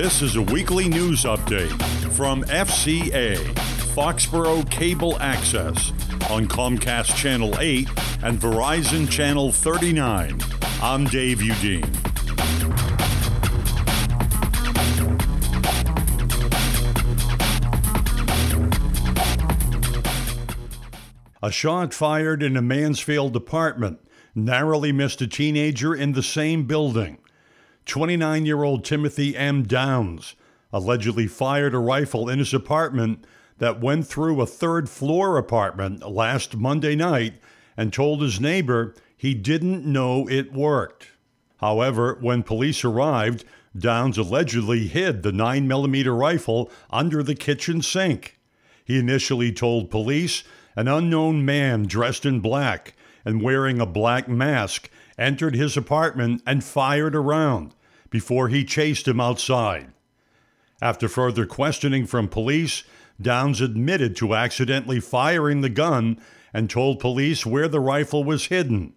This is a weekly news update from FCA, Foxborough Cable Access, on Comcast Channel 8 and Verizon Channel 39. I'm Dave Udine. A shot fired in a Mansfield apartment narrowly missed a teenager in the same building. 29 year old Timothy M. Downs allegedly fired a rifle in his apartment that went through a third floor apartment last Monday night and told his neighbor he didn't know it worked. However, when police arrived, Downs allegedly hid the 9mm rifle under the kitchen sink. He initially told police an unknown man dressed in black and wearing a black mask entered his apartment and fired a round before he chased him outside. After further questioning from police, Downs admitted to accidentally firing the gun and told police where the rifle was hidden.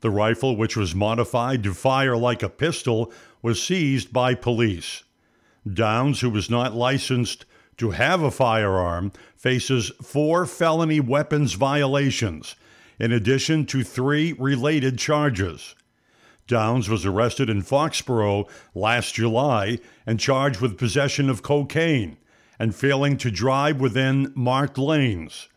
The rifle, which was modified to fire like a pistol, was seized by police. Downs, who was not licensed to have a firearm, faces four felony weapons violations, in addition to three related charges. Downs was arrested in Foxborough last July and charged with possession of cocaine and failing to drive within marked lanes.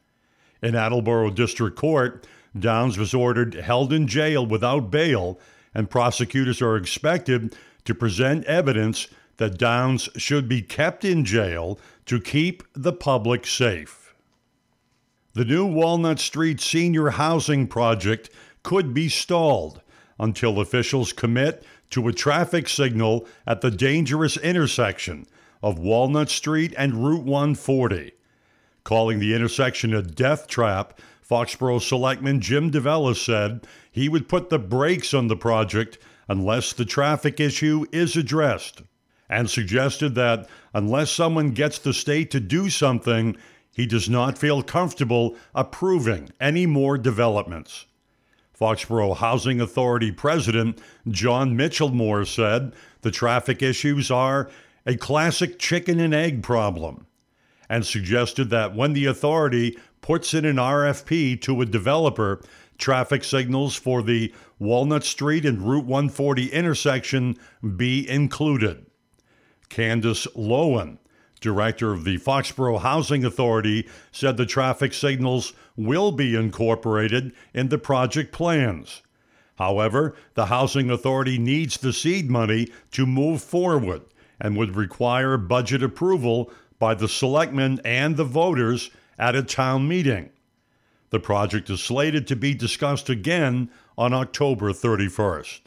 In Attleboro District Court, Downs was ordered held in jail without bail, and prosecutors are expected to present evidence that Downs should be kept in jail to keep the public safe. The new Walnut Street Senior Housing Project could be stalled until officials commit to a traffic signal at the dangerous intersection of Walnut Street and Route 140. Calling the intersection a death trap, Foxborough Selectman Jim DeVella said he would put the brakes on the project unless the traffic issue is addressed, and suggested that unless someone gets the state to do something, he does not feel comfortable approving any more developments. Foxborough Housing Authority President John Mitchellmore said the traffic issues are a classic chicken and egg problem and suggested that when the authority puts in an RFP to a developer, traffic signals for the Walnut Street and Route 140 intersection be included. Candace Lowen, director of the Foxborough Housing Authority, said the traffic signals will be incorporated in the project plans. However, the Housing Authority needs the seed money to move forward and would require budget approval by the selectmen and the voters at a town meeting. The project is slated to be discussed again on October 31st.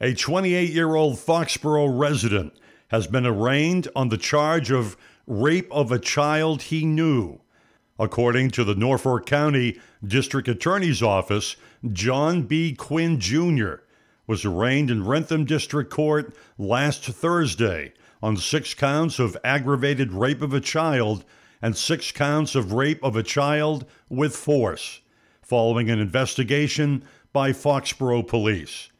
A 28 year old Foxborough resident has been arraigned on the charge of rape of a child he knew. According to the Norfolk County District Attorney's Office, John B. Quinn Jr. was arraigned in Wrentham District Court last Thursday on six counts of aggravated rape of a child and six counts of rape of a child with force, following an investigation by Foxborough Police.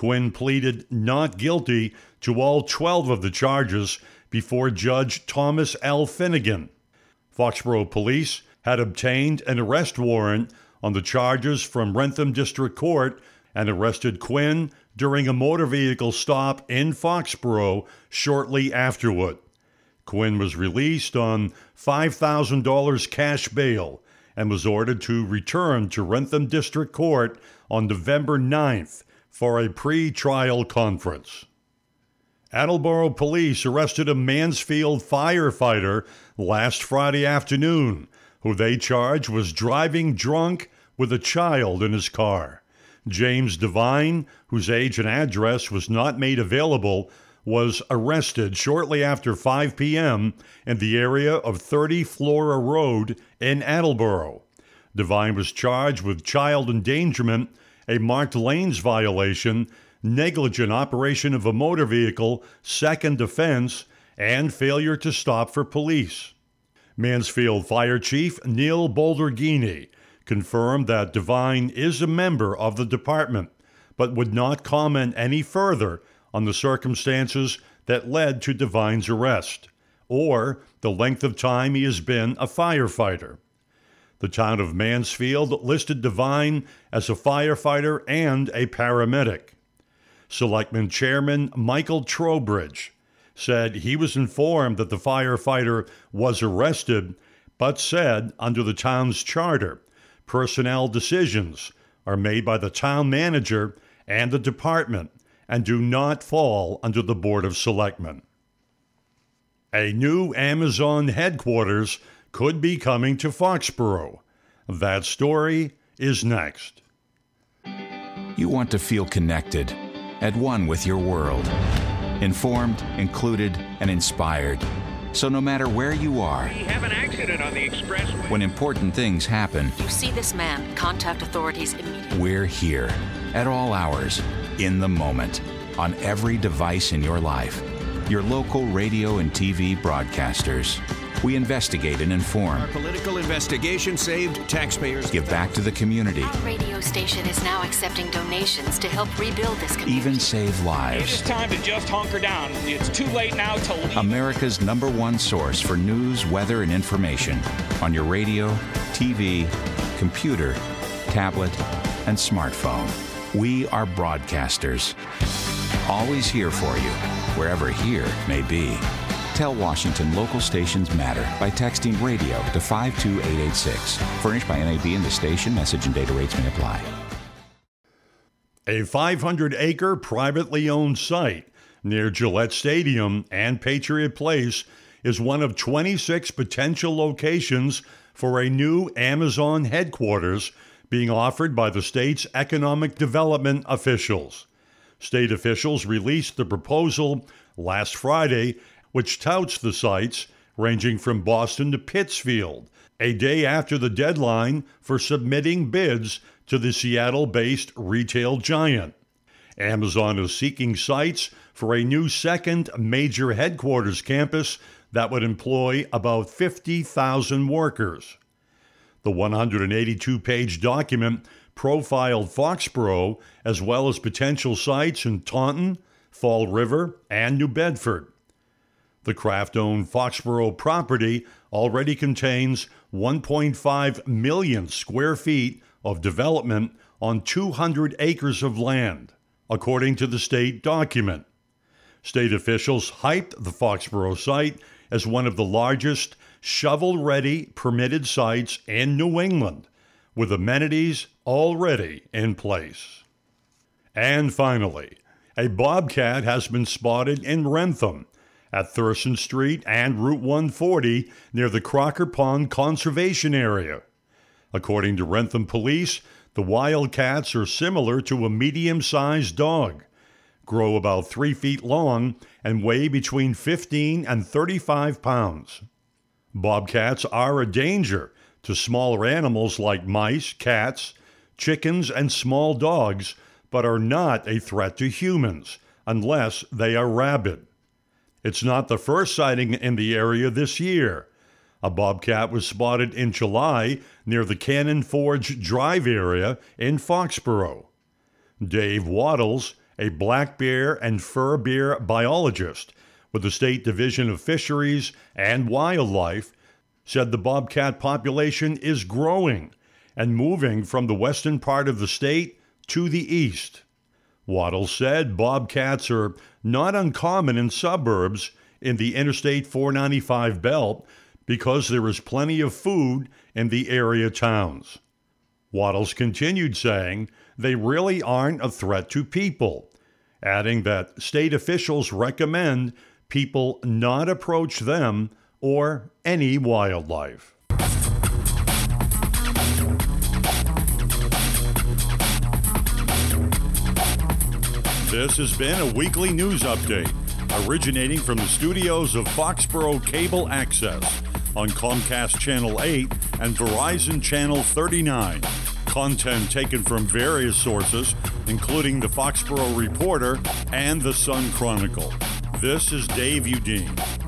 Quinn pleaded not guilty to all 12 of the charges before Judge Thomas L. Finnegan. Foxborough Police had obtained an arrest warrant on the charges from Wrentham District Court and arrested Quinn during a motor vehicle stop in Foxborough shortly afterward. Quinn was released on $5,000 cash bail and was ordered to return to Wrentham District Court on November 9th for a pre trial conference. Attleboro police arrested a Mansfield firefighter last Friday afternoon, who they charged was driving drunk with a child in his car. James Devine, whose age and address was not made available, was arrested shortly after 5 p.m. in the area of 30 Flora Road in Attleboro. Devine was charged with child endangerment, a marked lanes violation, negligent operation of a motor vehicle, second offense, and failure to stop for police. Mansfield Fire Chief Neil Boldrighini confirmed that Devine is a member of the department, but would not comment any further on the circumstances that led to Devine's arrest, or the length of time he has been a firefighter. The town of Mansfield listed Devine as a firefighter and a paramedic. Selectman Chairman Michael Trowbridge said he was informed that the firefighter was arrested, but said under the town's charter, personnel decisions are made by the town manager and the department and do not fall under the Board of Selectmen. A new Amazon headquarters could be coming to Foxborough. That story is next. You want to feel connected, at one with your world, informed, included, and inspired. So no matter where you are, We have an accident on the expressway. when important things happen, You see this man, contact authorities immediately. we're here at all hours, in the moment, on every device in your life. Your local radio and TV broadcasters. We investigate and inform, Our Political investigation saved taxpayers. give back to the community, Our radio station is now accepting donations to help rebuild this community. even save lives. It is lives. time to just hunker down. It's too late now to leave. America's number one source for news, weather, and information on your radio, TV, computer, tablet, and smartphone. We are broadcasters. Always here for you, wherever here may be. Tell Washington local stations matter by texting radio to 52886. Furnished by NAB and the station, message and data rates may apply. A 500 acre privately owned site near Gillette Stadium and Patriot Place is one of 26 potential locations for a new Amazon headquarters being offered by the state's economic development officials. State officials released the proposal last Friday, which touts the sites ranging from Boston to Pittsfield, a day after the deadline for submitting bids to the Seattle based retail giant. Amazon is seeking sites for a new second major headquarters campus that would employ about 50,000 workers. The 182 page document profiled Foxborough as well as potential sites in Taunton, Fall River, and New Bedford. The Kraft owned Foxborough property already contains 1.5 million square feet of development on 200 acres of land, according to the state document. State officials hyped the Foxborough site as one of the largest shovel ready permitted sites in New England, with amenities already in place. And finally, a bobcat has been spotted in Wrentham at Thurston Street and Route 140 near the Crocker Pond Conservation Area. According to Wrentham Police, the wildcats are similar to a medium sized dog, grow about three feet long, and weigh between 15 and 35 pounds. Bobcats are a danger to smaller animals like mice, cats, chickens, and small dogs, but are not a threat to humans unless they are rabid. It's not the first sighting in the area this year. A bobcat was spotted in July near the Cannon Forge Drive area in Foxborough. Dave Wattles, a black bear and fur bear biologist with the State Division of Fisheries and Wildlife, said the bobcat population is growing and moving from the western part of the state to the east. Wattles said bobcats are not uncommon in suburbs in the Interstate 495 belt because there is plenty of food in the area towns. Wattles continued saying they really aren't a threat to people, adding that state officials recommend people not approach them or any wildlife. This has been a weekly news update originating from the studios of Foxborough Cable Access on Comcast Channel 8 and Verizon Channel 39. Content taken from various sources, including the Foxborough Reporter and the Sun Chronicle. This is Dave Udine.